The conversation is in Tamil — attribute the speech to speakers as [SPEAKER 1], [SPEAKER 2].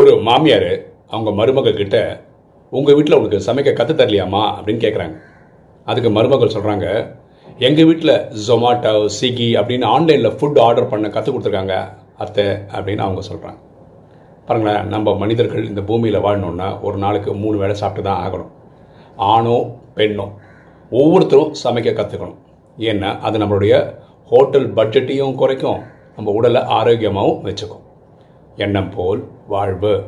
[SPEAKER 1] ஒரு மாமியார் அவங்க மருமக கிட்ட உங்கள் வீட்டில் உங்களுக்கு சமைக்க கற்று தரலையாமா அப்படின்னு கேட்குறாங்க அதுக்கு மருமகள் சொல்கிறாங்க எங்கள் வீட்டில் ஜொமாட்டோ ஸ்விக்கி அப்படின்னு ஆன்லைனில் ஃபுட் ஆர்டர் பண்ண கற்றுக் கொடுத்துருக்காங்க அத்தை அப்படின்னு அவங்க சொல்கிறாங்க பாருங்களேன் நம்ம மனிதர்கள் இந்த பூமியில் வாழணுன்னா ஒரு நாளுக்கு மூணு வேளை சாப்பிட்டு தான் ஆகணும். ஆணோ பெண்ணோ ஒவ்வொருத்தரும் சமைக்க கற்றுக்கணும் ஏன்னா அது நம்மளுடைய ஹோட்டல் பட்ஜெட்டையும் குறைக்கும் நம்ம உடலை ஆரோக்கியமாகவும் வச்சுக்கும். எண்ணம் போல் வாழ்வு.